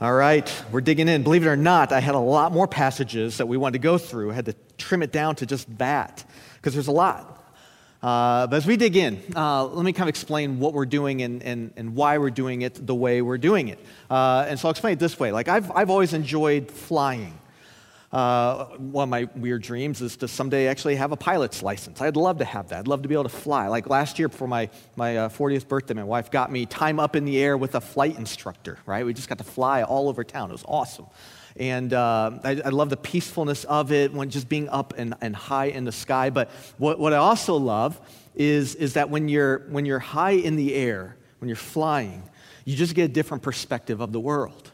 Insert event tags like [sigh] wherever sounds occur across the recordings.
All right, we're digging in. Believe it or not, I had a lot more passages that we wanted to go through. I had to trim it down to just that because there's a lot. Uh, but as we dig in, uh, let me kind of explain what we're doing and, and, and why we're doing it the way we're doing it. Uh, and so I'll explain it this way. Like, I've, I've always enjoyed flying. Uh, one of my weird dreams is to someday actually have a pilot's license. I'd love to have that. I'd love to be able to fly. Like last year for my, my uh, 40th birthday, my wife got me time up in the air with a flight instructor, right? We just got to fly all over town. It was awesome. And uh, I, I, love the peacefulness of it when just being up and, and high in the sky. But what, what I also love is, is that when you're, when you're high in the air, when you're flying, you just get a different perspective of the world.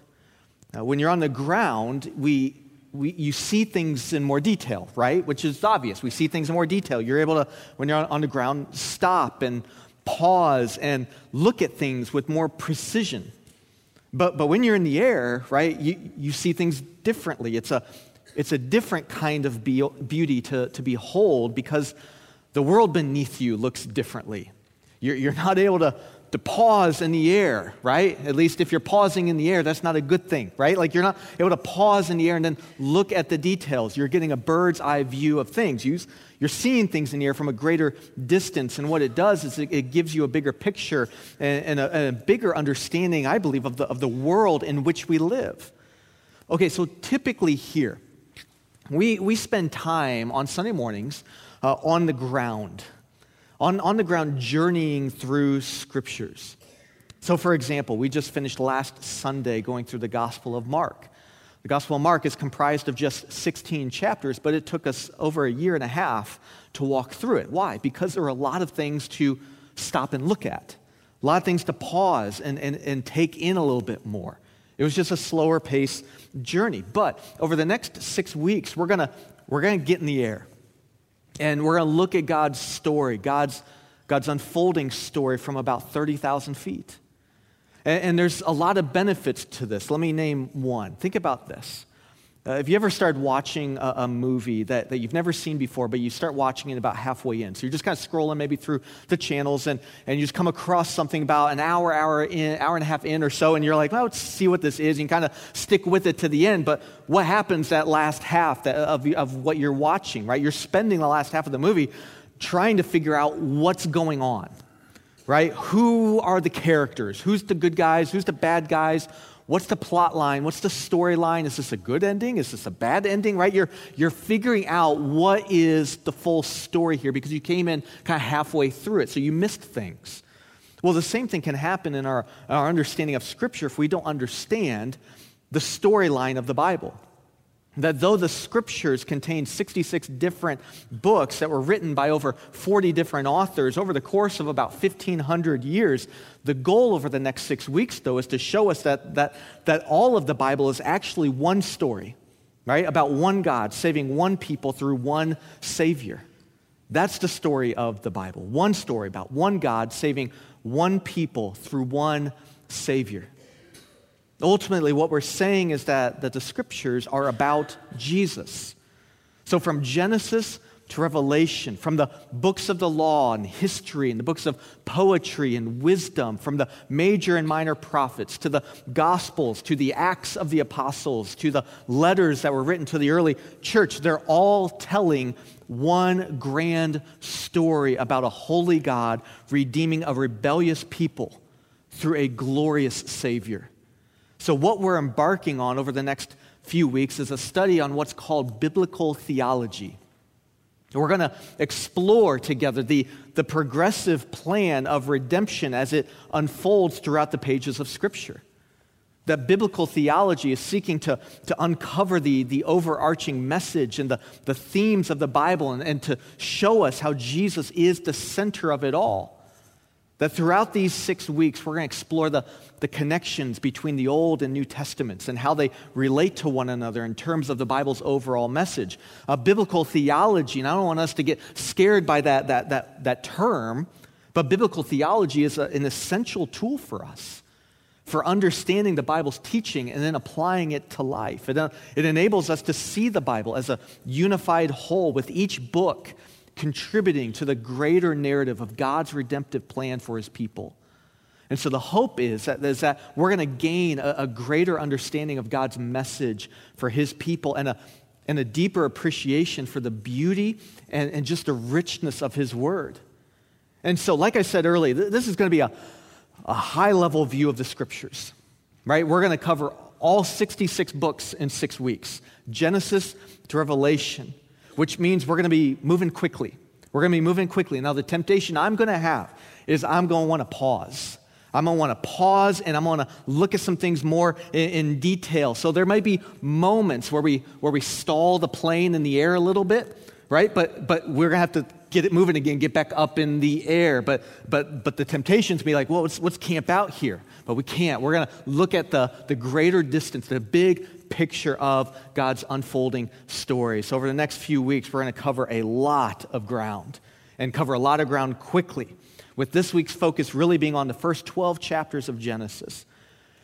Now, when you're on the ground, we, we, you see things in more detail, right? Which is obvious. We see things in more detail. You're able to, when you're on, on the ground, stop and pause and look at things with more precision. But, but when you're in the air, right, you, you see things differently. It's a, it's a different kind of be- beauty to, to behold because the world beneath you looks differently. You're, you're not able to to pause in the air, right? At least if you're pausing in the air, that's not a good thing, right? Like you're not able to pause in the air and then look at the details. You're getting a bird's eye view of things. You're seeing things in the air from a greater distance. And what it does is it gives you a bigger picture and a, bigger understanding, I believe, of the, of the world in which we live. Okay, so typically here, we, we spend time on Sunday mornings uh, on the ground on, on the ground journeying through scriptures. So, for example, we just finished last Sunday going through the Gospel of Mark. The Gospel of Mark is comprised of just 16 chapters, but it took us over a year and a half to walk through it. Why? Because there are a lot of things to stop and look at, a lot of things to pause and, and, and take in a little bit more. It was just a slower pace journey. But over the next six weeks, we're going we're going to get in the air. And we're going to look at God's story, God's, God's unfolding story from about 30,000 feet. And, and, there's a lot of benefits to this. Let me name one. Think about this. Uh, if you ever started watching a, a, movie that, that you've never seen before, but you start watching it about halfway in, so you're just kind of scrolling maybe through the channels and, and you just come across something about an hour, hour, in, hour and a half in or so, and you're like, well, let's see what this is. You kind of stick with it to the end. But what happens that last half that, of, of what you're watching, right? You're spending the last half of the movie trying to figure out what's going on, right? Who are the characters? Who's the good guys? Who's the bad guys? What's the plot line? What's the storyline? Is this a good ending? Is this a bad ending? Right? You're, you're figuring out what is the full story here because you came in kind of halfway through it, so you missed things. Well, the same thing can happen in our, our understanding of Scripture if we don't understand the storyline of the Bible that though the scriptures contain 66 different books that were written by over 40 different authors over the course of about 1,500 years, the goal over the next six weeks, though, is to show us that, that, that all of the Bible is actually one story, right? About one God saving one people through one Savior. That's the story of the Bible. One story about one God saving one people through one Savior. Ultimately, what we're saying is that, that the scriptures are about Jesus. So, from Genesis to Revelation, from the books of the law and history and the books of poetry and wisdom, from the major and minor prophets to the Gospels, to the Acts of the Apostles, to the letters that were written to the early church, they're all telling one grand story about a holy God redeeming a rebellious people through a glorious Savior. So, what we're embarking on over the next few weeks is a study on what's called biblical theology. We're going to explore together the, the progressive plan of redemption as it unfolds throughout the pages of Scripture. That biblical theology is seeking to, to uncover the, the overarching message and the, the themes of the Bible and, and to show us how Jesus is the center of it all. That throughout these six weeks, we're going to explore the, the connections between the Old and New Testaments and how they relate to one another in terms of the Bible's overall message. A biblical theology, and I don't want us to get scared by that, that, that, that term, but biblical theology is a, an essential tool for us for understanding the Bible's teaching and then applying it to life. It, uh, it enables us to see the Bible as a unified whole with each book contributing to the greater narrative of God's redemptive plan for his people. And so the hope is that, is that we're going to gain a, a greater understanding of God's message for his people and a, and a deeper appreciation for the beauty and, and just the richness of his word. And so, like I said earlier, this is going to be a, a high level view of the scriptures, right? We're going to cover all 66 books in six weeks Genesis to Revelation, which means we're going to be moving quickly. We're going to be moving quickly. Now, the temptation I'm going to have is I'm going to want to pause. I'm going to want to pause and I'm going to look at some things more in, in, detail. So there might be moments where we, where we stall the plane in the air a little bit, right? But, but we're going to have to get it moving again, get back up in the air. But, but, but the temptation to be like, well, let's, let's camp out here. But we can't. We're going to look at the, the greater distance, the big picture of God's unfolding story. So over the next few weeks, we're going to cover a lot of ground and cover a lot of ground quickly, with this week's focus really being on the first 12 chapters of Genesis.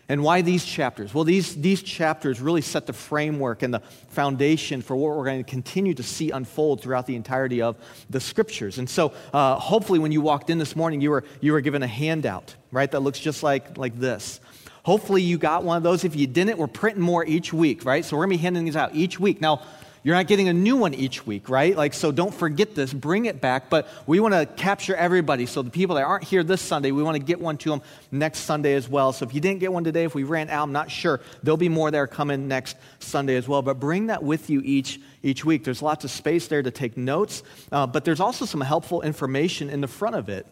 And why these chapters? Well, these, these chapters really set the framework and the foundation for what we're going to continue to see unfold throughout the entirety of the scriptures. And so, uh, hopefully, when you walked in this morning, you were, you were given a handout, right, that looks just like, like this. Hopefully, you got one of those. If you didn't, we're printing more each week, right? So, we're going to be handing these out each week. Now, you're not getting a new one each week, right? Like, so don't forget this, bring it back. But we want to capture everybody. So the people that aren't here this Sunday, we want to get one to them next Sunday as well. So if you didn't get one today, if we ran out, I'm not sure. There'll be more there coming next Sunday as well. But bring that with you each, each week. There's lots of space there to take notes, uh, but there's also some helpful information in the front of it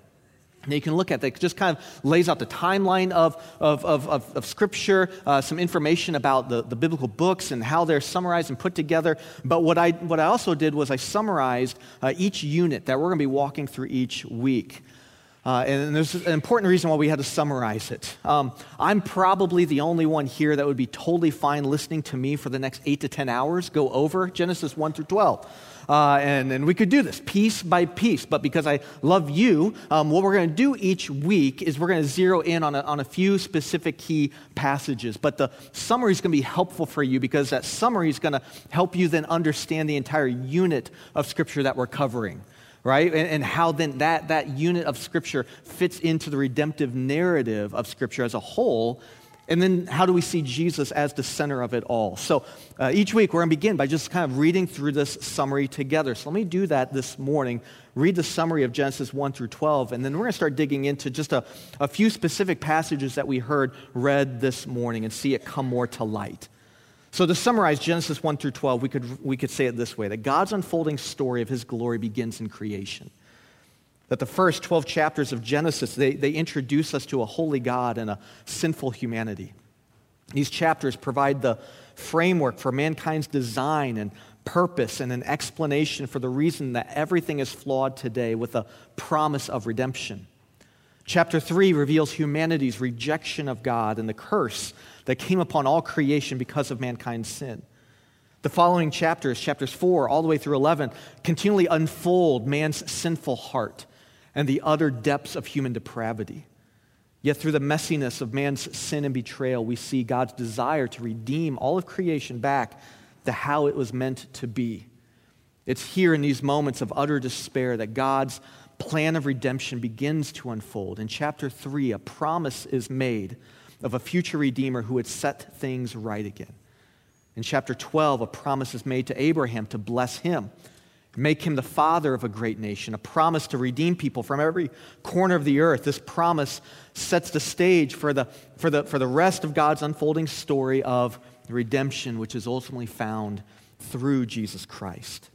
and you can look at that. just kind of lays out the timeline of, of, of, of, of Scripture, uh, some information about the, the biblical books and how they're summarized and put together. But what I, what I also did was I summarized uh, each unit that we're going to be walking through each week. Uh, and there's an important reason why we had to summarize it. Um, I'm probably the only one here that would be totally fine listening to me for the next eight to 10 hours go over Genesis 1 through 12. Uh, and, and we could do this piece by piece, but because I love you, um, what we're going to do each week is we're going to zero in on a, on a few specific key passages. But the summary is going to be helpful for you because that summary is going to help you then understand the entire unit of Scripture that we're covering right? And, and, how then that, that unit of Scripture fits into the redemptive narrative of Scripture as a whole and then how do we see Jesus as the center of it all? So uh, each week we're going to begin by just kind of reading through this summary together. So let me do that this morning. Read the summary of Genesis 1 through 12, and then we're going to start digging into just a, a few specific passages that we heard read this morning and see it come more to light. So to summarize Genesis 1 through 12, we could, we could say it this way that God's unfolding story of his glory begins in creation that the first 12 chapters of Genesis, they, they introduce us to a holy God and a sinful humanity. These chapters provide the framework for mankind's design and purpose and an explanation for the reason that everything is flawed today with a promise of redemption. Chapter 3 reveals humanity's rejection of God and the curse that came upon all creation because of mankind's sin. The following chapters, chapters 4 all the way through 11, continually unfold man's sinful heart and the utter depths of human depravity. Yet, through the messiness of man's sin and betrayal, we see God's desire to redeem all of creation back to how it was meant to be. It's here in these moments of utter despair that God's plan of redemption begins to unfold. In chapter 3, a promise is made of a future Redeemer who would set things right again. In chapter 12, a promise is made to Abraham to bless him make him the father of a great nation, a promise to redeem people from every corner of the earth. This promise sets the stage for the, for the, for the rest of God's unfolding story of redemption, which is ultimately found through Jesus Christ.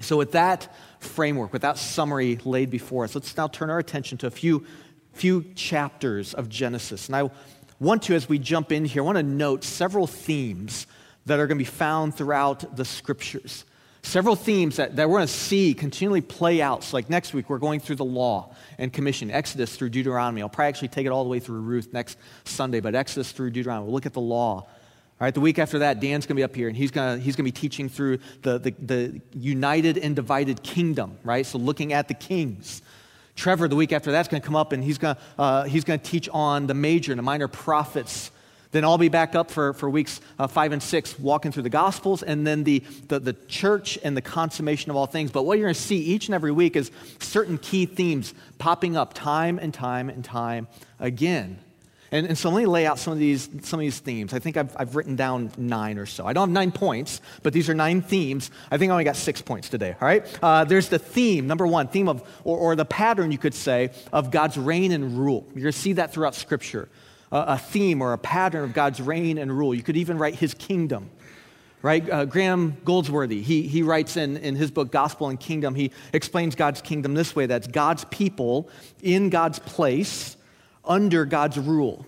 So, with that framework, with that summary laid before us, let's now turn our attention to a few, few chapters of Genesis. And I want to, as we jump in here, I want to note several themes that are going to be found throughout the scriptures several themes that, that we're going to see continually play out. So, like next week, we're going through the law and commission, Exodus through Deuteronomy. I'll probably actually take it all the way through Ruth next Sunday, but Exodus through Deuteronomy. We'll look at the law. All right, the week after that, Dan's going to be up here, and he's going to, he's to be teaching through the, the, the united and divided kingdom, right? So, looking at the kings. Trevor, the week after that's going to come up, and he's going uh, he's to teach on the major and the minor prophets Then I'll be back up for, for weeks uh, five and six, walking through the Gospels, and then the, the, the church and the consummation of all things. But what you're going to see each and every week is certain key themes popping up time and time and time again. And, and so let me lay out some of these, some of these themes. I think I've, I've written down nine or so. I don't have nine points, but these are nine themes. I think I only got six points today, all right? Uh, there's the theme, number one, theme of, or, or the pattern, you could say, of God's reign and rule. You're going to see that throughout Scripture. Uh, a theme or a pattern of God's reign and rule. You could even write his kingdom right? Uh, Graham Goldsworthy, he, he writes in, in his book, Gospel and Kingdom, he explains God's kingdom this way that's God's people in God's place under God's rule,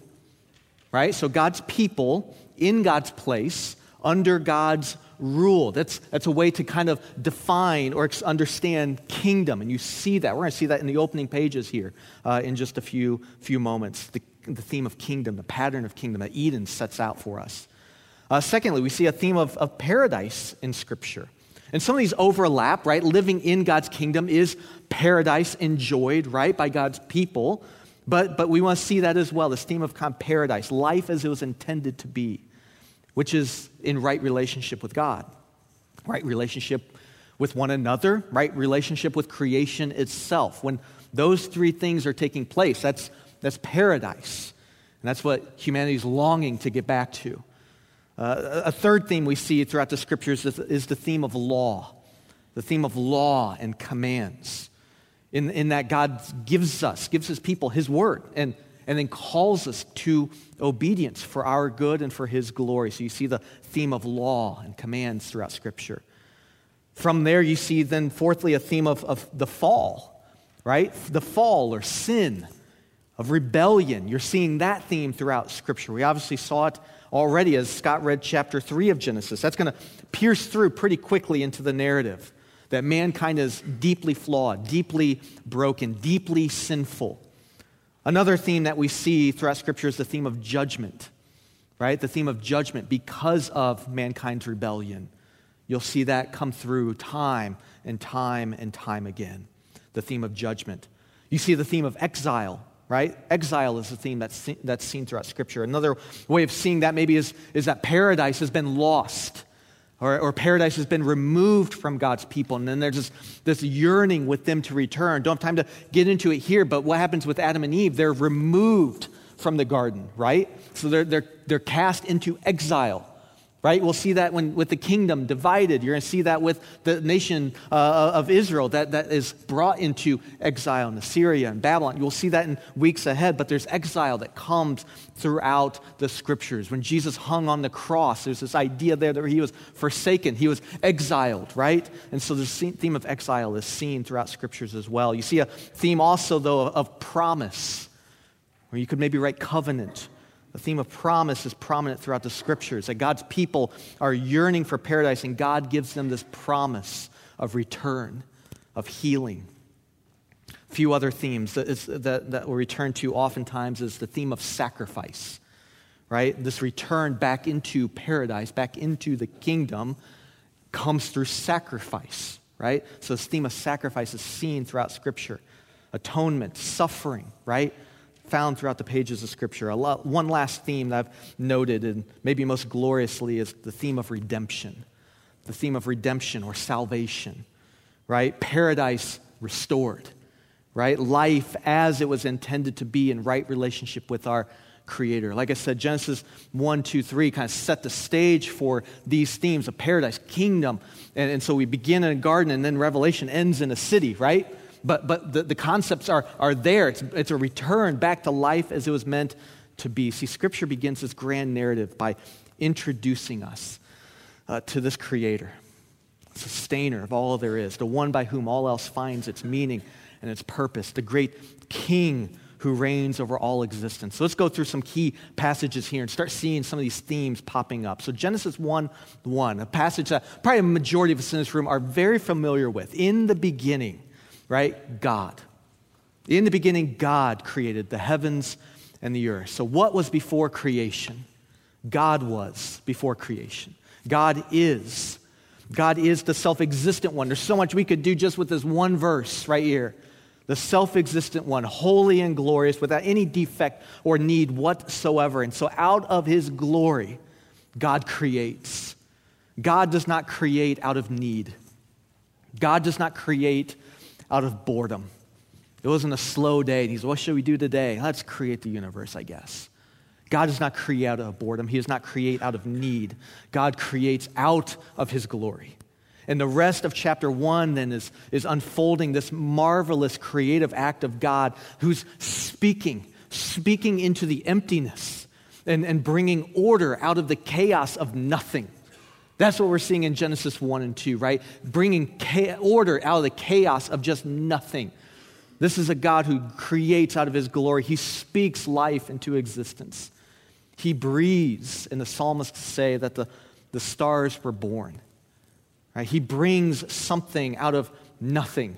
right? So God's people in God's place under God's rule. That's, that's a way to kind of define or understand kingdom. And you see that. We're going to see that in the opening pages here uh, in just a few, few moments. The, the theme of kingdom, the pattern of kingdom that Eden sets out for us. Uh, secondly, we see a theme of, of paradise in Scripture. And some of these overlap, right? Living in God's kingdom is paradise enjoyed, right, by God's people. But, but we want to see that as well this theme of kind of paradise, life as it was intended to be, which is in right relationship with God, right relationship with one another, right relationship with creation itself. When those three things are taking place, that's, that's paradise. And that's what humanity is longing to get back to. Uh, a third theme we see throughout the scriptures is, is the theme of law, the theme of law and commands in, in that God gives us, gives his people his word, and, and then calls us to obedience for our good and for his glory. So you see the theme of law and commands throughout Scripture. From there, you see then, fourthly, a theme of, of the fall, right? The fall or sin, of rebellion. You're seeing that theme throughout Scripture. We obviously saw it already as Scott read chapter 3 of Genesis. That's going to pierce through pretty quickly into the narrative that mankind is deeply flawed, deeply broken, deeply sinful. Another theme that we see throughout Scripture is the theme of judgment, right? The theme of judgment because of mankind's rebellion. You'll see that come through time and time and time again. The theme of judgment. You see the theme of exile, right? Exile is the theme that's seen, that's seen throughout Scripture. Another way of seeing that maybe is, is that paradise has been lost or, or, paradise has been removed from God's people, and then there's this, this yearning with them to return. Don't have time to get into it here, but what happens with Adam and Eve? They're removed from the garden, right? So they're, they're, they're cast into exile right? We'll see that when, with the kingdom divided. You're going to see that with the nation uh, of Israel that, that is brought into exile in Assyria and Babylon. You'll see that in weeks ahead, but there's exile that comes throughout the scriptures. When Jesus hung on the cross, there's this idea there that he was forsaken, he was exiled, right? And so the theme of exile is seen throughout scriptures as well. You see a theme also, though, of promise, where you could maybe write covenant the theme of promise is prominent throughout the scriptures that God's people are yearning for paradise, and God gives them this promise of return, of healing. A few other themes that, that, that we'll return to oftentimes is the theme of sacrifice, right? This return back into paradise, back into the kingdom, comes through sacrifice, right? So this theme of sacrifice is seen throughout Scripture. Atonement, suffering, right? Found throughout the pages of Scripture. Lot, one last theme that I've noted, and maybe most gloriously, is the theme of redemption. The theme of redemption or salvation, right? Paradise restored, right? Life as it was intended to be in right relationship with our Creator. Like I said, Genesis 1, 2, 3 kind of set the stage for these themes of paradise, kingdom. And, and so we begin in a garden, and then Revelation ends in a city, right? But, but the, the concepts are, are there. It's, it's a return back to life as it was meant to be. See, Scripture begins this grand narrative by introducing us uh, to this Creator, sustainer of all there is, the one by whom all else finds its meaning and its purpose, the great King who reigns over all existence. So let's go through some key passages here and start seeing some of these themes popping up. So Genesis 1 1, a passage that probably a majority of us in this room are very familiar with. In the beginning, right? God. In the beginning, God created the heavens and the earth. So, what was before creation? God was before creation. God is. God is the self existent one. There's so much we could do just with this one verse right here. the self existent one, holy and glorious, without any defect or need whatsoever. And so, out of his glory, God creates. God does not create out of need, God does not create out of boredom. It wasn't a slow day. And he's, what should we do today? Let's create the universe, I guess. God does not create out of boredom. He does not create out of need. God creates out of his glory. And the rest of chapter one then is, is unfolding this marvelous creative act of God who's speaking, speaking into the emptiness and, and bringing order out of the chaos of nothing. That's what we're seeing in Genesis 1 and 2, right? Bringing order out of the chaos of just nothing. This is a God who creates out of his glory. He speaks life into existence. He breathes, and the psalmists say that the, the stars were born. Right? He brings something out of nothing,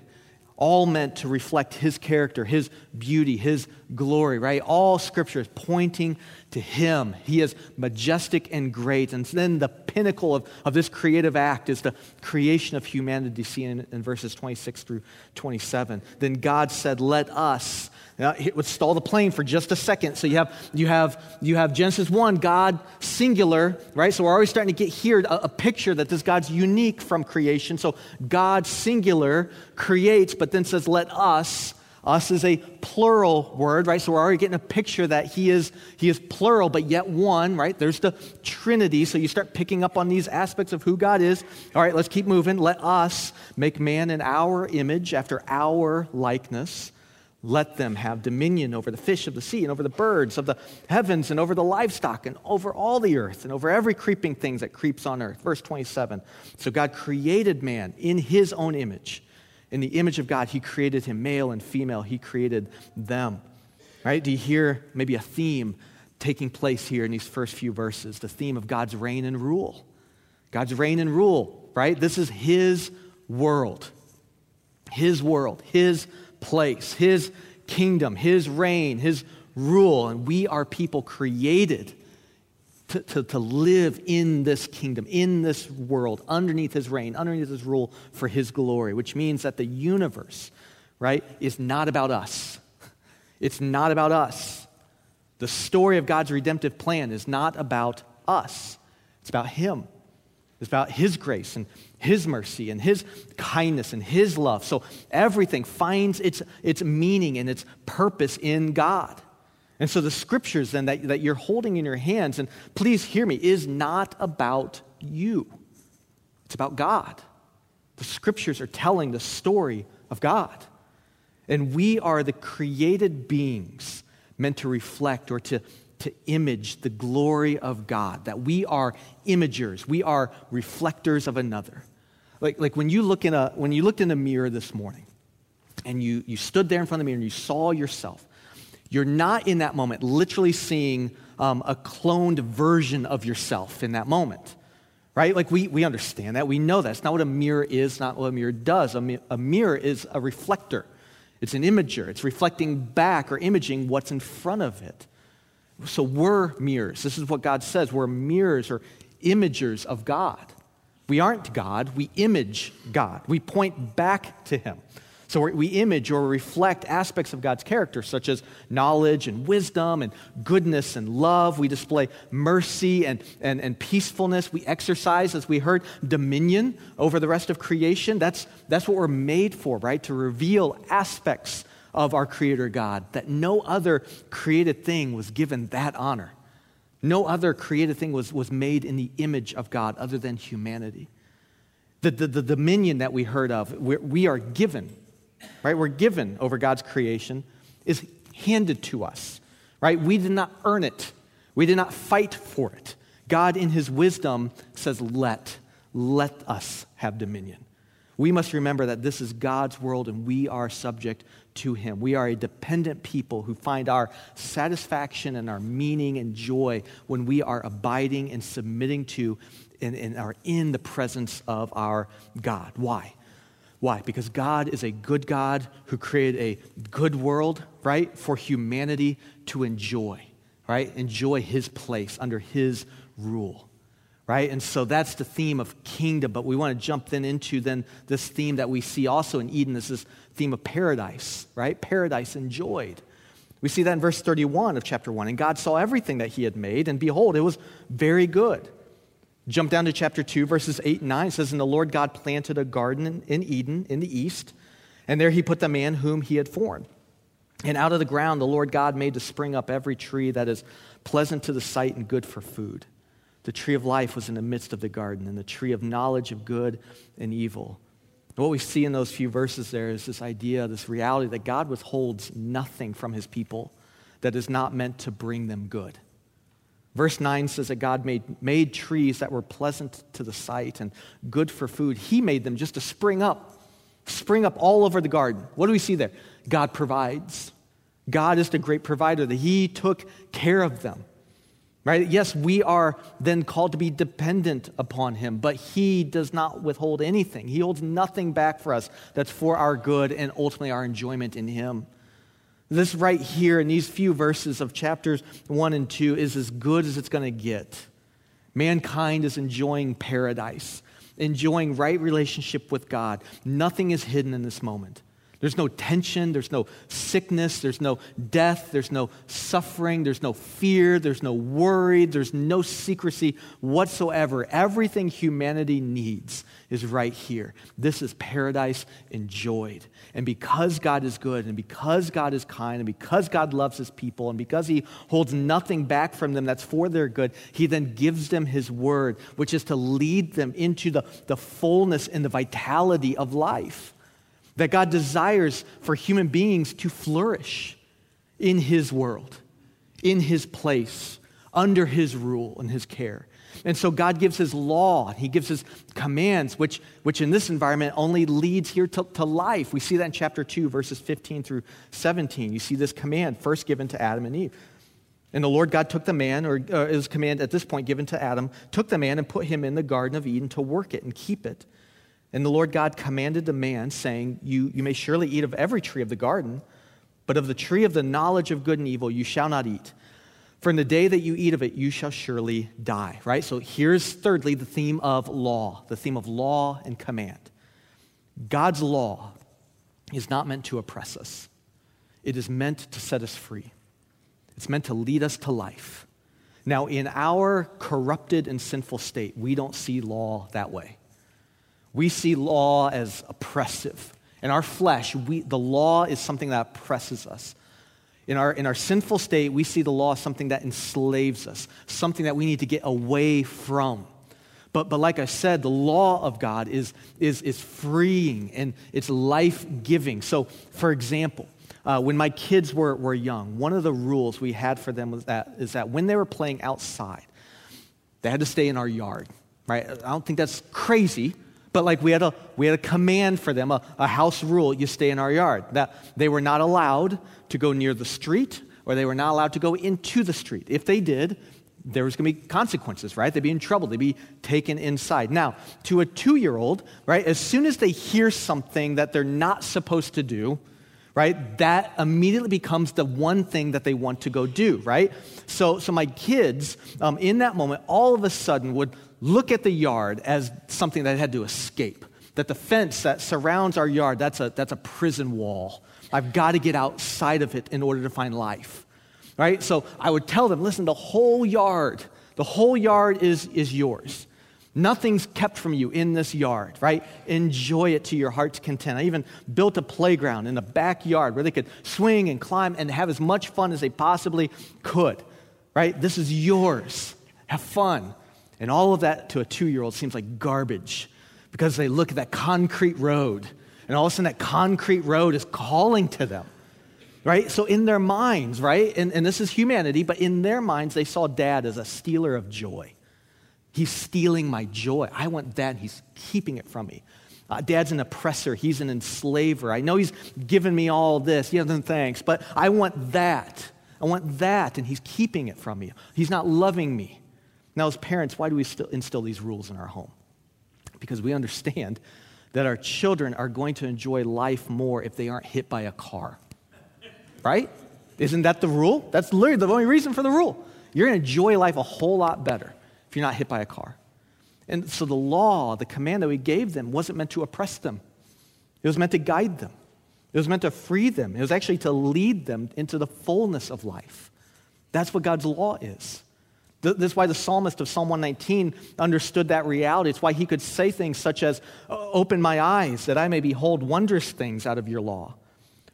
all meant to reflect his character, his beauty, his glory, right? All scripture is pointing to him. He is majestic and great. And then the pinnacle of, of this creative act is the creation of humanity, seen in, in verses 26 through 27. Then God said, Let us Uh, now, let's stall the plane for just a second. So you have, you have, you have Genesis 1, God singular, right? So we're already starting to get here a, a picture that this God's unique from creation. So God singular creates, but then says, let us. Us is a plural word, right? So we're already getting a picture that he is, he is plural, but yet one, right? There's the Trinity. So you start picking up on these aspects of who God is. All right, let's keep moving. Let us make man in our image, after our likeness. Let them have dominion over the fish of the sea and over the birds of the heavens and over the livestock and over all the earth and over every creeping thing that creeps on earth. Verse 27. So God created man in his own image. In the image of God, he created him, male and female, he created them. Right? Do you hear maybe a theme taking place here in these first few verses? The theme of God's reign and rule. God's reign and rule, right? This is his world. His world, his place, his kingdom, his reign, his rule. And we are people created to, to, to, live in this kingdom, in this world, underneath his reign, underneath his rule for his glory, which means that the universe, right, is not about us. [laughs] It's not about us. The story of God's redemptive plan is not about us, it's about him. It's about His grace and His mercy and His kindness and His love. So everything finds its, its meaning and its purpose in God. And so the scriptures then that, that you're holding in your hands, and please hear me, is not about you. It's about God. The scriptures are telling the story of God. And we are the created beings meant to reflect or to to image the glory of God, that we are imagers, we are reflectors of another. Like, like when, you look in a, when you looked in a mirror this morning and you, you stood there in front of the mirror and you saw yourself, you're not in that moment literally seeing um, a cloned version of yourself in that moment. Right? Like we, we understand that. We know that. It's not what a mirror is, not what a mirror does. A, mi- a mirror is a reflector, it's an imager. It's reflecting back or imaging what's in front of it. So we're mirrors. This is what God says. We're mirrors or imagers of God. We aren't God, we image God. We point back to Him. So we image or reflect aspects of God's character, such as knowledge and wisdom and goodness and love. We display mercy and, and, and peacefulness. We exercise, as we heard, dominion over the rest of creation. That's, that's what we're made for, right? To reveal aspects of our Creator God, that no other created thing was given that honor. No other created thing was, was made in the image of God other than humanity. The, the, the dominion that we heard of, we're, we are given, right? We're given over God's creation, is handed to us, right? We did not earn it, we did not fight for it. God, in His wisdom, says, Let, let us have dominion. We must remember that this is God's world and we are subject to Him. We are a dependent people who find our satisfaction and our meaning and joy when we are abiding and submitting to and, and are in the presence of our God. Why? Why? Because God is a good God who created a good world, right, for humanity to enjoy, right? Enjoy His place under His rule. Right? And so that's the theme of kingdom. But we want to jump then into then this theme that we see also in Eden is this theme of paradise, right? Paradise enjoyed. We see that in verse 31 of chapter 1. And God saw everything that he had made, and behold, it was very good. Jump down to chapter 2, verses 8 and 9. It says, And the Lord God planted a garden in Eden in the east, and there he put the man whom he had formed. And out of the ground the Lord God made to spring up every tree that is pleasant to the sight and good for food. The tree of life was in the midst of the garden, and the tree of knowledge of good and evil. And what we see in those few verses there is this idea, this reality that God withholds nothing from his people that is not meant to bring them good. Verse 9 says that God made, made trees that were pleasant to the sight and good for food. He made them just to spring up, spring up all over the garden. What do we see there? God provides. God is the great provider, that He took care of them. Right? Yes, we are then called to be dependent upon him, but he does not withhold anything. He holds nothing back for us that's for our good and ultimately our enjoyment in him. This right here in these few verses of chapters 1 and 2 is as good as it's going to get. Mankind is enjoying paradise, enjoying right relationship with God. Nothing is hidden in this moment. There's no tension, there's no sickness, there's no death, there's no suffering, there's no fear, there's no worry, there's no secrecy whatsoever. Everything humanity needs is right here. This is paradise enjoyed. And because God is good, and because God is kind, and because God loves his people, and because he holds nothing back from them that's for their good, he then gives them his word, which is to lead them into the, the fullness and the vitality of life that God desires for human beings to flourish in His world, in His place, under His rule and His care. And so God gives His law, He gives His commands, which, which in this environment only leads here to, to life. We see that in chapter 2, verses 15 through 17. You see this command first given to Adam and Eve. And the Lord God took the man, or uh, his command at this point given to Adam, took the man and put him in the Garden of Eden to work it and keep it. And the Lord God commanded the man, saying, you, you may surely eat of every tree of the garden, but of the tree of the knowledge of good and evil you shall not eat. For in the day that you eat of it, you shall surely die. Right? So here's thirdly the theme of law, the theme of law and command. God's law is not meant to oppress us, it is meant to set us free, it's meant to lead us to life. Now, in our corrupted and sinful state, we don't see law that way. We see law as oppressive. In our flesh, we, the law is something that oppresses us. In our, in our sinful state, we see the law as something that enslaves us, something that we need to get away from. But, but like I said, the law of God is, is, is freeing and it's life giving. So, for example, uh, when my kids were, were young, one of the rules we had for them was that, is that when they were playing outside, they had to stay in our yard, right? I don't think that's crazy, but like we had a, we had a command for them, a, a house rule, you stay in our yard. That they were not allowed to go near the street or they were not allowed to go into the street. If they did, there was going to be consequences, right? They'd be in trouble. They'd be taken inside. Now, to a two year old, right, as soon as they hear something that they're not supposed to do, right, that immediately becomes the one thing that they want to go do, right? So, so my kids, um, in that moment, all of a sudden would look at the yard as something that had to escape. That the fence that surrounds our yard, that's a, that's a prison wall. I've got to get outside of it in order to find life. Right? So I would tell them, listen, the whole yard, the whole yard is, is yours. Nothing's kept from you in this yard, right? Enjoy it to your heart's content. I even built a playground in the backyard where they could swing and climb and have as much fun as they possibly could, right? This is yours. Have fun. And all of that to a two year old seems like garbage because they look at that concrete road and all of a sudden that concrete road is calling to them. Right? So, in their minds, right? And, and this is humanity, but in their minds, they saw dad as a stealer of joy. He's stealing my joy. I want that, he's keeping it from me. Uh, dad's an oppressor. He's an enslaver. I know he's given me all this. Yeah, then thanks. But I want that. I want that, and he's keeping it from me. He's not loving me. Now, as parents, why do we still instill these rules in our home? Because we understand that our children are going to enjoy life more if they aren't hit by a car. Right? Isn't that the rule? That's literally the only reason for the rule. You're going to enjoy life a whole lot better if you're not hit by a car. And so the law, the command that we gave them, wasn't meant to oppress them, it was meant to guide them, it was meant to free them, it was actually to lead them into the fullness of life. That's what God's law is. That's why the psalmist of Psalm 119 understood that reality. It's why he could say things such as, Open my eyes that I may behold wondrous things out of your law.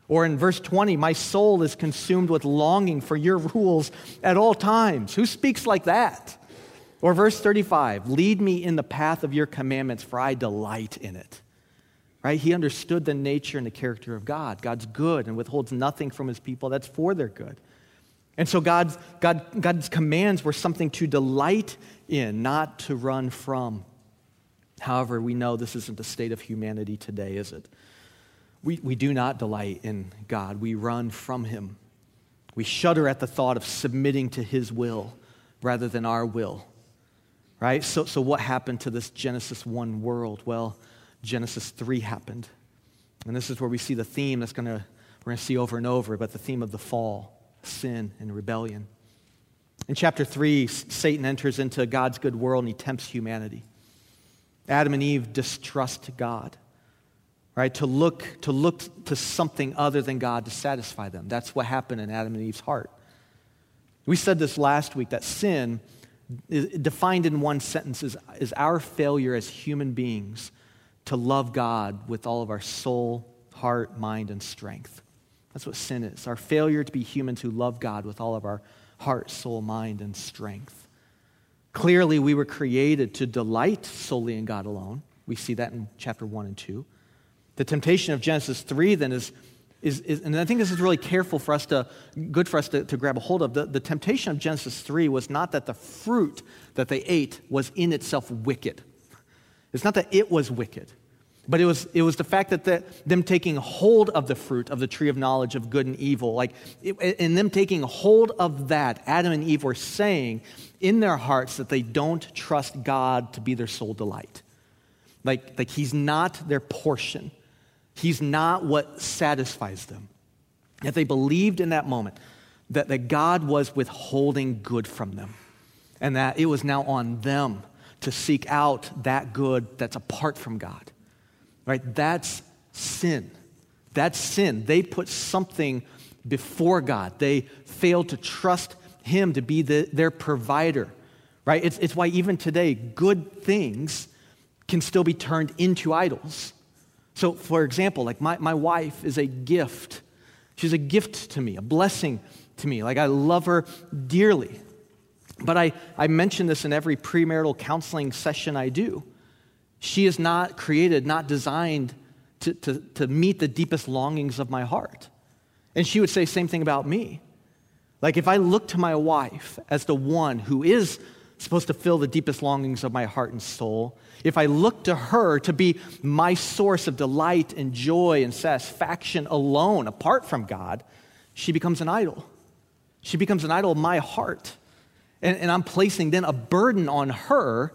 Or in verse 20, My soul is consumed with longing for your rules at all times. Who speaks like that? Or verse 35, Lead me in the path of your commandments, for I delight in it. Right? He understood the nature and the character of God. God's good and withholds nothing from his people that's for their good. And so God's, God, God's commands were something to delight in, not to run from. However, we know this isn't the state of humanity today, is it? We, we do not delight in God. We run from Him. We shudder at the thought of submitting to His will rather than our will. Right? So, so what happened to this Genesis 1 world? Well, Genesis 3 happened. And this is where we see the theme that's going to, we're going to see over and over, but the theme of the fall sin and rebellion. In chapter 3, Satan enters into God's good world and he tempts humanity. Adam and Eve distrust God, right? To look, to look to something other than God to satisfy them. That's what happened in Adam and Eve's heart. We said this last week that sin, defined in one sentence, is, is our failure as human beings to love God with all of our soul, heart, mind, and strength. That's what sin is our failure to be humans who love God with all of our heart, soul, mind, and strength. Clearly, we were created to delight solely in God alone. We see that in chapter 1 and 2. The temptation of Genesis 3 then is, is, is and I think this is really careful for us to, good for us to, to grab a hold of. The, the temptation of Genesis 3 was not that the fruit that they ate was in itself wicked. It's not that it was wicked. But it was, it was the fact that the, them taking hold of the fruit of the tree of knowledge of good and evil, like, it, and them taking hold of that, Adam and Eve were saying in their hearts that they don't trust God to be their sole delight. Like, like He's not their portion, He's not what satisfies them. Yet they believed in that moment that, that God was withholding good from them, and that it was now on them to seek out that good that's apart from God. Right? That's sin. That's sin. They put something before God. They failed to trust Him to be the, their provider. Right? It's, it's why even today, good things can still be turned into idols. So, for example, like my, my wife is a gift. She's a gift to me, a blessing to me. Like I love her dearly. But I, I mention this in every premarital counseling session I do. She is not created, not designed to, to, to meet the deepest longings of my heart. And she would say same thing about me. Like if I look to my wife as the one who is supposed to fill the deepest longings of my heart and soul, if I look to her to be my source of delight and joy and satisfaction alone, apart from God, she becomes an idol. She becomes an idol of my heart. And, and I'm placing then a burden on her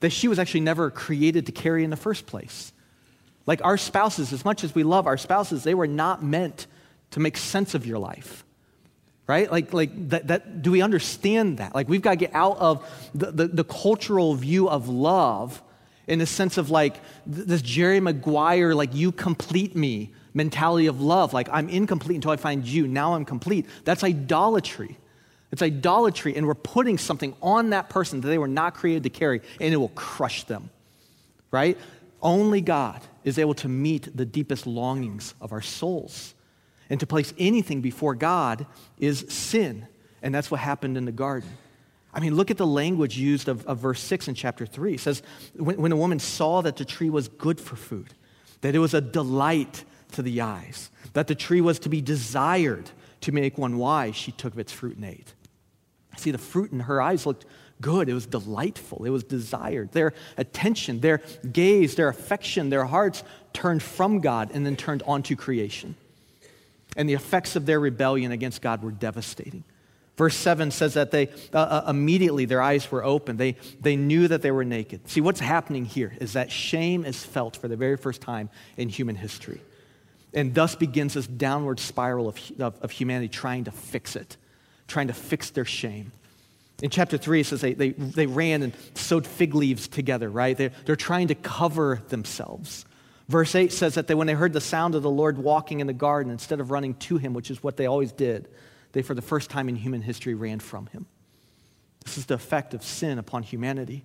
that she was actually never created to carry in the first place. Like our spouses, as much as we love our spouses, they were not meant to make sense of your life. Right? Like, like that, that do we understand that? Like we've got to get out of the, the, the cultural view of love in the sense of like this Jerry Maguire, like you complete me mentality of love. Like I'm incomplete until I find you. Now I'm complete. That's idolatry. It's idolatry, and we're putting something on that person that they were not created to carry, and it will crush them, right? Only God is able to meet the deepest longings of our souls. And to place anything before God is sin. And that's what happened in the garden. I mean, look at the language used of, of verse 6 in chapter 3. It says, when, when a woman saw that the tree was good for food, that it was a delight to the eyes, that the tree was to be desired to make one wise, she took of its fruit and ate. See, the fruit in her eyes looked good. It was delightful. It was desired. Their attention, their gaze, their affection, their hearts turned from God and then turned onto creation. And the effects of their rebellion against God were devastating. Verse 7 says that they uh, uh, immediately their eyes were open. They, they knew that they were naked. See, what's happening here is that shame is felt for the very first time in human history. And thus begins this downward spiral of, of, of humanity trying to fix it trying to fix their shame. In chapter 3, it says they, they, they ran and sewed fig leaves together, right? They're, they're trying to cover themselves. Verse 8 says that they, when they heard the sound of the Lord walking in the garden, instead of running to him, which is what they always did, they, for the first time in human history, ran from him. This is the effect of sin upon humanity.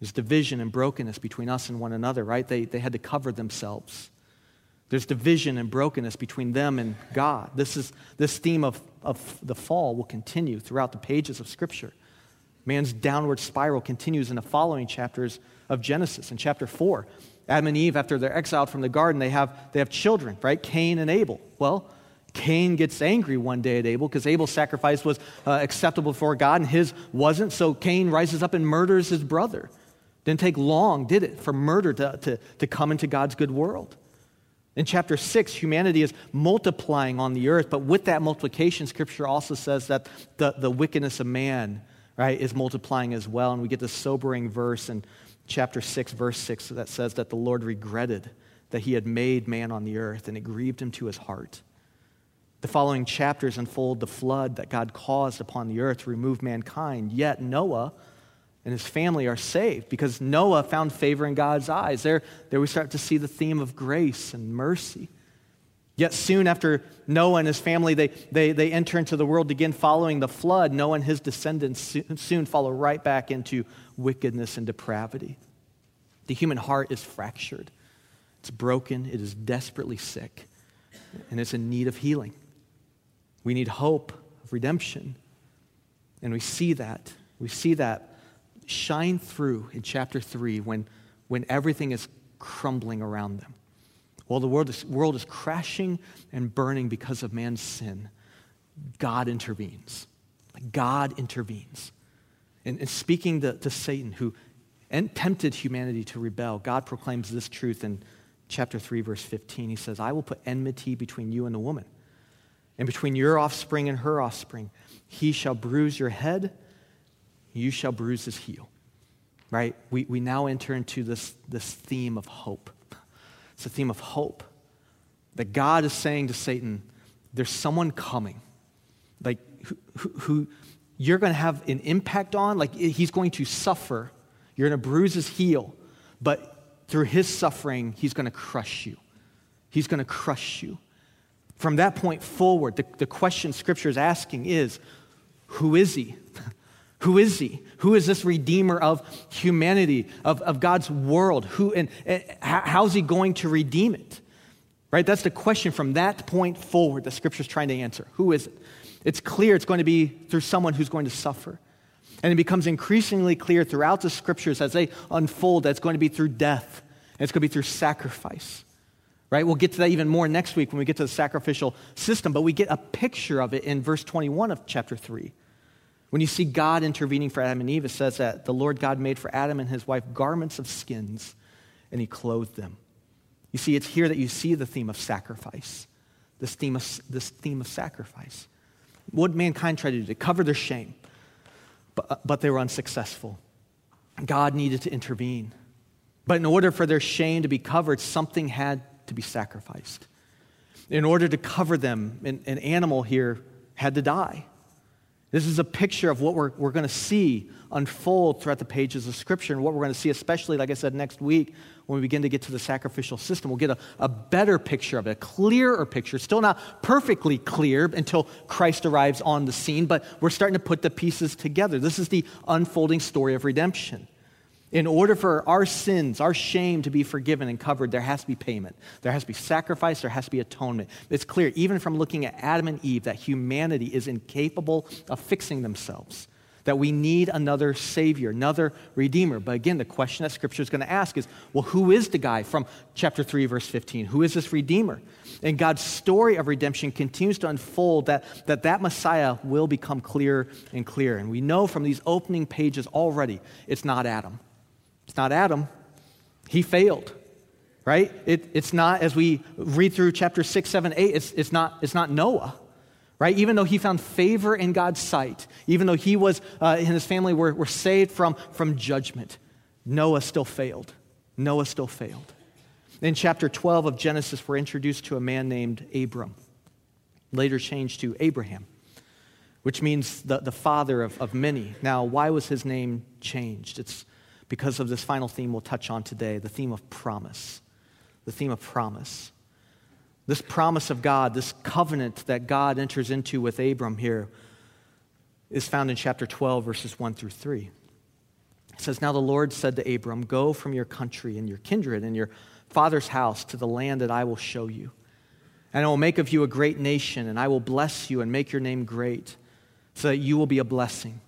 There's division and brokenness between us and one another, right? They, they had to cover themselves. There's division and brokenness between them and God. This, is, this theme of, of the fall will continue throughout the pages of Scripture. Man's downward spiral continues in the following chapters of Genesis. In chapter 4, Adam and Eve, after they're exiled from the garden, they have, they have children, right? Cain and Abel. Well, Cain gets angry one day at Abel because Abel's sacrifice was uh, acceptable before God and his wasn't. So Cain rises up and murders his brother. Didn't take long, did it, for murder to, to, to come into God's good world. In chapter 6, humanity is multiplying on the earth, but with that multiplication, Scripture also says that the, the wickedness of man, right, is multiplying as well. And we get this sobering verse in chapter 6, verse 6, that says that the Lord regretted that he had made man on the earth, and it grieved him to his heart. The following chapters unfold the flood that God caused upon the earth to remove mankind, yet Noah and his family are saved because Noah found favor in God's eyes. There, there we start to see the theme of grace and mercy. Yet soon after Noah and his family, they, they, they enter into the world again following the flood. Noah and his descendants soon follow right back into wickedness and depravity. The human heart is fractured. It's broken. It is desperately sick. And it's in need of healing. We need hope of redemption. And we see that. We see that shine through in chapter 3 when, when everything is crumbling around them. While the world is, world is crashing and burning because of man's sin, God intervenes. God intervenes. And, and speaking to, to Satan, who and tempted humanity to rebel, God proclaims this truth in chapter 3, verse 15. He says, I will put enmity between you and the woman, and between your offspring and her offspring. He shall bruise your head, you shall bruise his heel. Right? We, we now enter into this, this theme of hope. It's a theme of hope. That God is saying to Satan, there's someone coming, like who, who, who you're going to have an impact on, like he's going to suffer. You're going to bruise his heel, but through his suffering, he's going to crush you. He's going to crush you. From that point forward, the, the question Scripture is asking is who is he? [laughs] Who is he? Who is this redeemer of humanity, of, of God's world? Who, and, and how's he going to redeem it? Right? That's the question from that point forward the scripture's trying to answer. Who is it? It's clear it's going to be through someone who's going to suffer. And it becomes increasingly clear throughout the scriptures as they unfold that it's going to be through death and it's going to be through sacrifice. Right? We'll get to that even more next week when we get to the sacrificial system, but we get a picture of it in verse 21 of chapter 3. When you see God intervening for Adam and Eve, it says that the Lord God made for Adam and his wife garments of skins, and he clothed them. You see, it's here that you see the theme of sacrifice, this theme of, this theme of sacrifice. What mankind tried to do? To cover their shame, but, uh, but they were unsuccessful. God needed to intervene. But in order for their shame to be covered, something had to be sacrificed. In order to cover them, an, an animal here had to die. This is a picture of what we're, we're going to see unfold throughout the pages of Scripture and what we're going to see, especially, like I said, next week when we begin to get to the sacrificial system. We'll get a, a better picture of it, a clearer picture. Still not perfectly clear until Christ arrives on the scene, but we're starting to put the pieces together. This is the unfolding story of redemption. In order for our sins, our shame to be forgiven and covered, there has to be payment. There has to be sacrifice. There has to be atonement. It's clear, even from looking at Adam and Eve, that humanity is incapable of fixing themselves, that we need another Savior, another Redeemer. But again, the question that Scripture is going to ask is well, who is the guy from chapter 3, verse 15? Who is this Redeemer? And God's story of redemption continues to unfold that that, that Messiah will become clearer and clearer. And we know from these opening pages already it's not Adam. Not Adam. He failed, right? It, it's not, as we read through chapter 6, 7, 8, it's, it's, not, it's not Noah, right? Even though he found favor in God's sight, even though he was, uh, and his family were, were saved from, from judgment, Noah still failed. Noah still failed. In chapter 12 of Genesis, we're introduced to a man named Abram, later changed to Abraham. which means the, the father of, of many. Now, why was his name changed? It's because of this final theme we'll touch on today the theme of promise. The theme of promise. This promise of God, this covenant that God enters into with Abram here, is found in chapter 12, verses 1 through 3. It says, Now the Lord said to Abram, Go from your country and your kindred and your father's house to the land that I will show you. And I will make of you a great nation, and I will bless you and make your name great, so that you will be a blessing.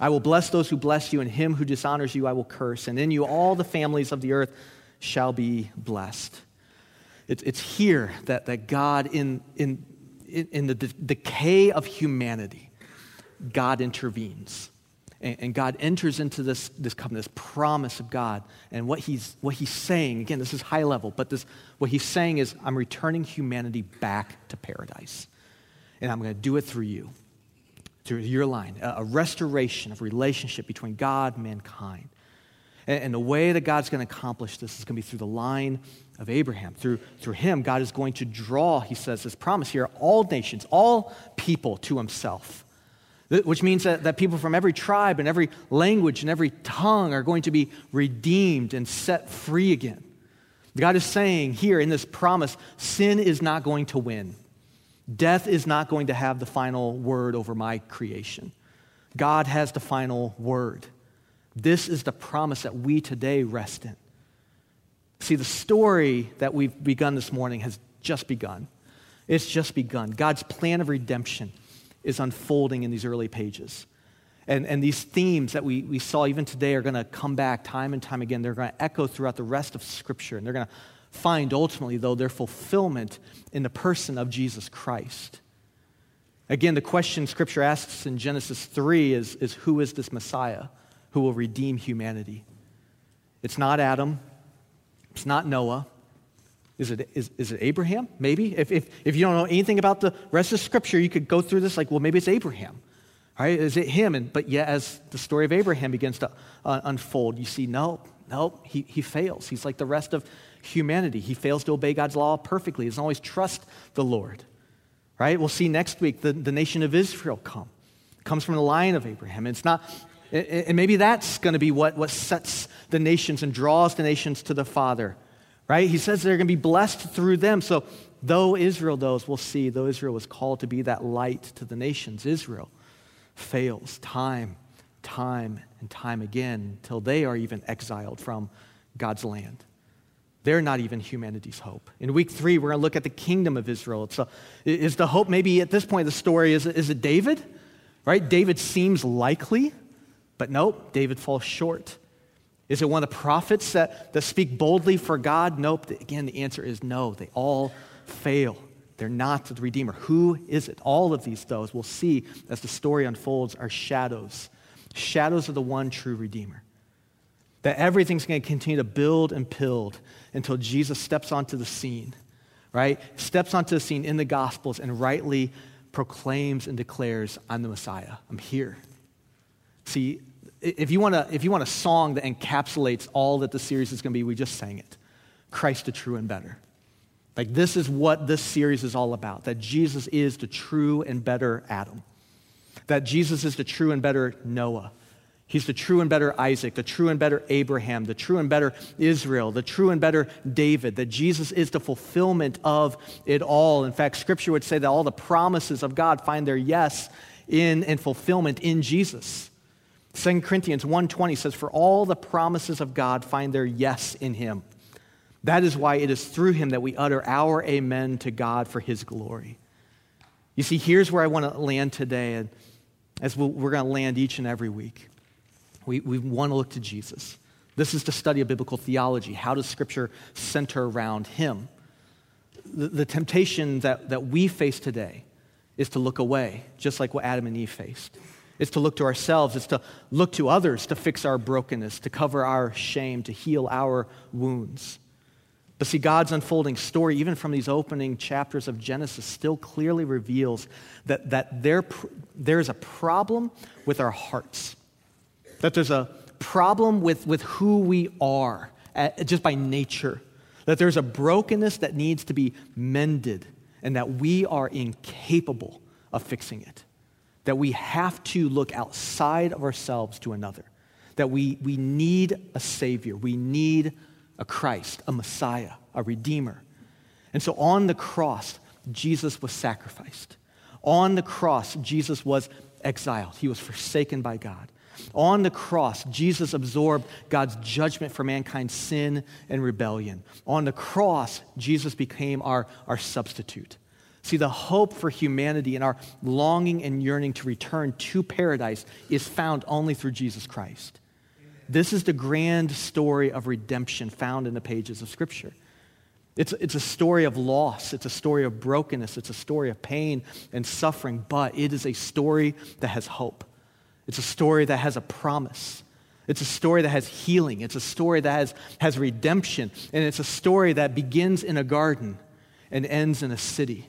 I will bless those who bless you, and him who dishonors you I will curse. And in you all the families of the earth shall be blessed. It's, here that, that God, in, in, in the decay of humanity, God intervenes. And, and God enters into this, this covenant, this promise of God. And what he's, what he's saying, again, this is high level, but this, what he's saying is, I'm returning humanity back to paradise. And I'm going to do it through you, through your line, a, restoration of relationship between God and mankind. And, and the way that God's going to accomplish this is going to be through the line of Abraham. Through, through him, God is going to draw, he says, this promise here, all nations, all people to himself. Which means that, that people from every tribe and every language and every tongue are going to be redeemed and set free again. God is saying here in this promise sin is not going to win, death is not going to have the final word over my creation. God has the final word. This is the promise that we today rest in. See, the story that we've begun this morning has just begun. It's just begun. God's plan of redemption is unfolding in these early pages. And, and these themes that we, we saw even today are going to come back time and time again. They're going to echo throughout the rest of Scripture. And they're going to find ultimately, though, their fulfillment in the person of Jesus Christ. Again, the question Scripture asks in Genesis 3 is, is Who is this Messiah who will redeem humanity? It's not Adam, it's not Noah. Is it, is, is it Abraham? Maybe. If, if, if you don't know anything about the rest of Scripture, you could go through this like, well, maybe it's Abraham. Right? Is it him? And, but yet, as the story of Abraham begins to uh, unfold, you see, no, no, he, he fails. He's like the rest of humanity. He fails to obey God's law perfectly. He doesn't always trust the Lord. Right? We'll see next week the, the nation of Israel come. It comes from the line of Abraham. It's not, and maybe that's going to be what, what sets the nations and draws the nations to the Father right? He says they're going to be blessed through them. So, though Israel, those we'll see, though Israel was called to be that light to the nations, Israel fails time, time, and time again until they are even exiled from God's land. They're not even humanity's hope. In week three, we're going to look at the kingdom of Israel. So, is the hope maybe at this point of the story, is, is it David? Right? David seems likely, but nope, David falls short. Is it one of the prophets that, that speak boldly for God? Nope. Again, the answer is no. They all fail. They're not the Redeemer. Who is it? All of these, though, we'll see as the story unfolds, are shadows. Shadows of the one true Redeemer. That everything's going to continue to build and build until Jesus steps onto the scene, right? Steps onto the scene in the Gospels and rightly proclaims and declares, I'm the Messiah. I'm here. See, if you want a, if you want a song that encapsulates all that the series is going to be, we just sang it. Christ the true and better. Like this is what this series is all about. That Jesus is the true and better Adam. That Jesus is the true and better Noah. He's the true and better Isaac, the true and better Abraham, the true and better Israel, the true and better David, that Jesus is the fulfillment of it all. In fact, Scripture would say that all the promises of God find their yes in and fulfillment in Jesus. 2 Corinthians 1:20 says for all the promises of God find their yes in him. That is why it is through him that we utter our amen to God for his glory. You see, here's where I want to land today, and as we're going to land each and every week. We, we want to look to Jesus. This is the study of biblical theology. How does Scripture center around him? The, the temptation that, that we face today is to look away, just like what Adam and Eve faced. It's to look to ourselves. It's to look to others to fix our brokenness, to cover our shame, to heal our wounds. But see, God's unfolding story, even from these opening chapters of Genesis, still clearly reveals that, that there, there is a problem with our hearts, that there's a problem with, with who we are at, just by nature, that there's a brokenness that needs to be mended, and that we are incapable of fixing it. that we have to look outside of ourselves to another, that we, we need a Savior, we need a Christ, a Messiah, a Redeemer. And so on the cross, Jesus was sacrificed. On the cross, Jesus was exiled, he was forsaken by God. On the cross, Jesus absorbed God's judgment for mankind's sin and rebellion. On the cross, Jesus became our, our substitute. See, the hope for humanity and our longing and yearning to return to paradise is found only through Jesus Christ. This is the grand story of redemption found in the pages of Scripture. It's, it's a story of loss, it's a story of brokenness, it's a story of pain and suffering, but it is a story that has hope. It's a story that has a promise. It's a story that has healing. It's a story that has, has redemption. And it's a story that begins in a garden and ends in a city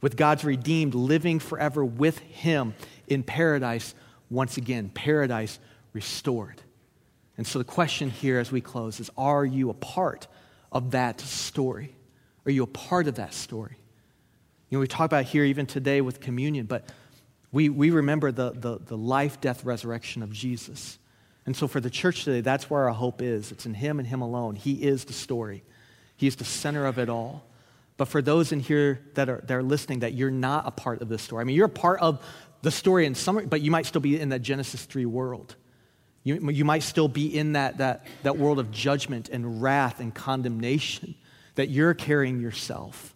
with God's redeemed living forever with Him in paradise once again, paradise restored. And so the question here as we close is Are you a part of that story? Are you a part of that story? You know, we talk about here even today with communion, but we, we remember the, the, the life, death, resurrection of Jesus. And so for the church today, that's where our hope is. It's in Him and Him alone. He is the story, He is the center of it all. But for those in here that are, that are listening, that you're not a part of this story. I mean, you're a part of the story in some, but you might still be in that Genesis 3 world. You, you might still be in that, that, that world of judgment and wrath and condemnation that you're carrying yourself.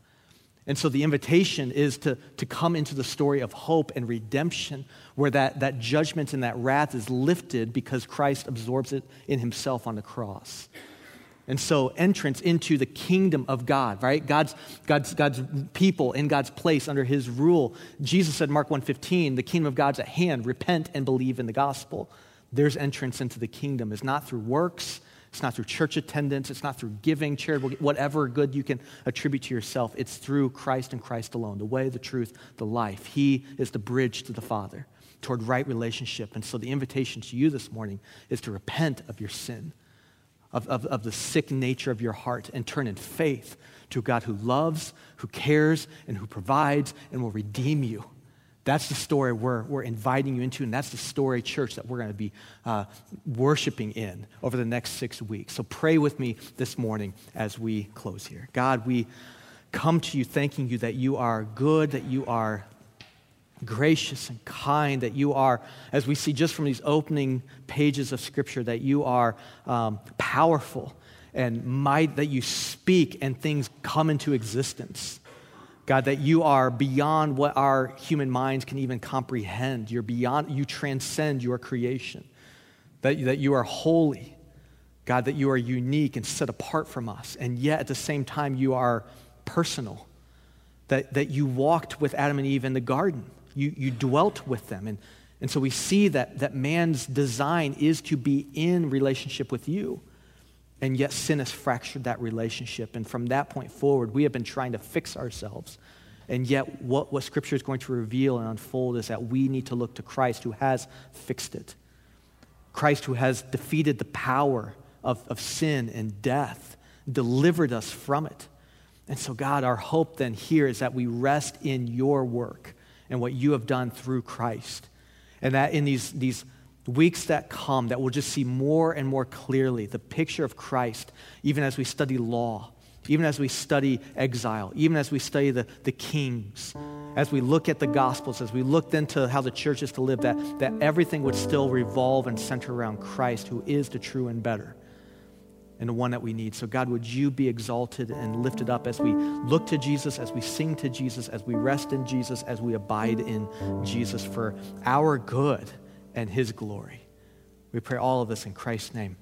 And so the invitation is to, to come into the story of hope and redemption, where that, that judgment and that wrath is lifted because Christ absorbs it in himself on the cross. And so, entrance into the kingdom of God, right? God's, God's, God's people in God's place under his rule. Jesus said, Mark 1.15, the kingdom of God's at hand. Repent and believe in the gospel. There's entrance into the kingdom. It's not through works. It's not through church attendance. It's not through giving, charitable, whatever good you can attribute to yourself. It's through Christ and Christ alone, the way, the truth, the life. He is the bridge to the Father toward right relationship. And so the invitation to you this morning is to repent of your sin of, of, of the sick nature of your heart and turn in faith to a God who loves, who cares, and who provides and will redeem you. That's the story we're, we're inviting you into, and that's the story, church, that we're going to be uh, worshiping in over the next six weeks. So pray with me this morning as we close here. God, we come to you thanking you that you are good, that you are gracious and kind, that you are, as we see just from these opening pages of Scripture, that you are um, powerful and might, that you speak and things come into existence. God, that you are beyond what our human minds can even comprehend. You're beyond, you transcend your creation. That, that you are holy. God, that you are unique and set apart from us. And yet at the same time, you are personal. That, that you walked with Adam and Eve in the garden you, you dwelt with them. And, and so we see that, that man's design is to be in relationship with you. And yet sin has fractured that relationship. And from that point forward, we have been trying to fix ourselves. And yet, what, what Scripture is going to reveal and unfold is that we need to look to Christ who has fixed it. Christ who has defeated the power of, of sin and death, delivered us from it. And so, God, our hope then here is that we rest in your work and what you have done through Christ. And that in these, these weeks that come, that we'll just see more and more clearly the picture of Christ, even as we study law, even as we study exile, even as we study the, the kings, as we look at the Gospels, as we look into how the church is to live, that, that everything would still revolve and center around Christ, who is the true and better and the one that we need. So, God, would you be exalted and lifted up as we look to Jesus, as we sing to Jesus, as we rest in Jesus, as we abide in Jesus for our good and his glory. We pray all of this in Christ's name.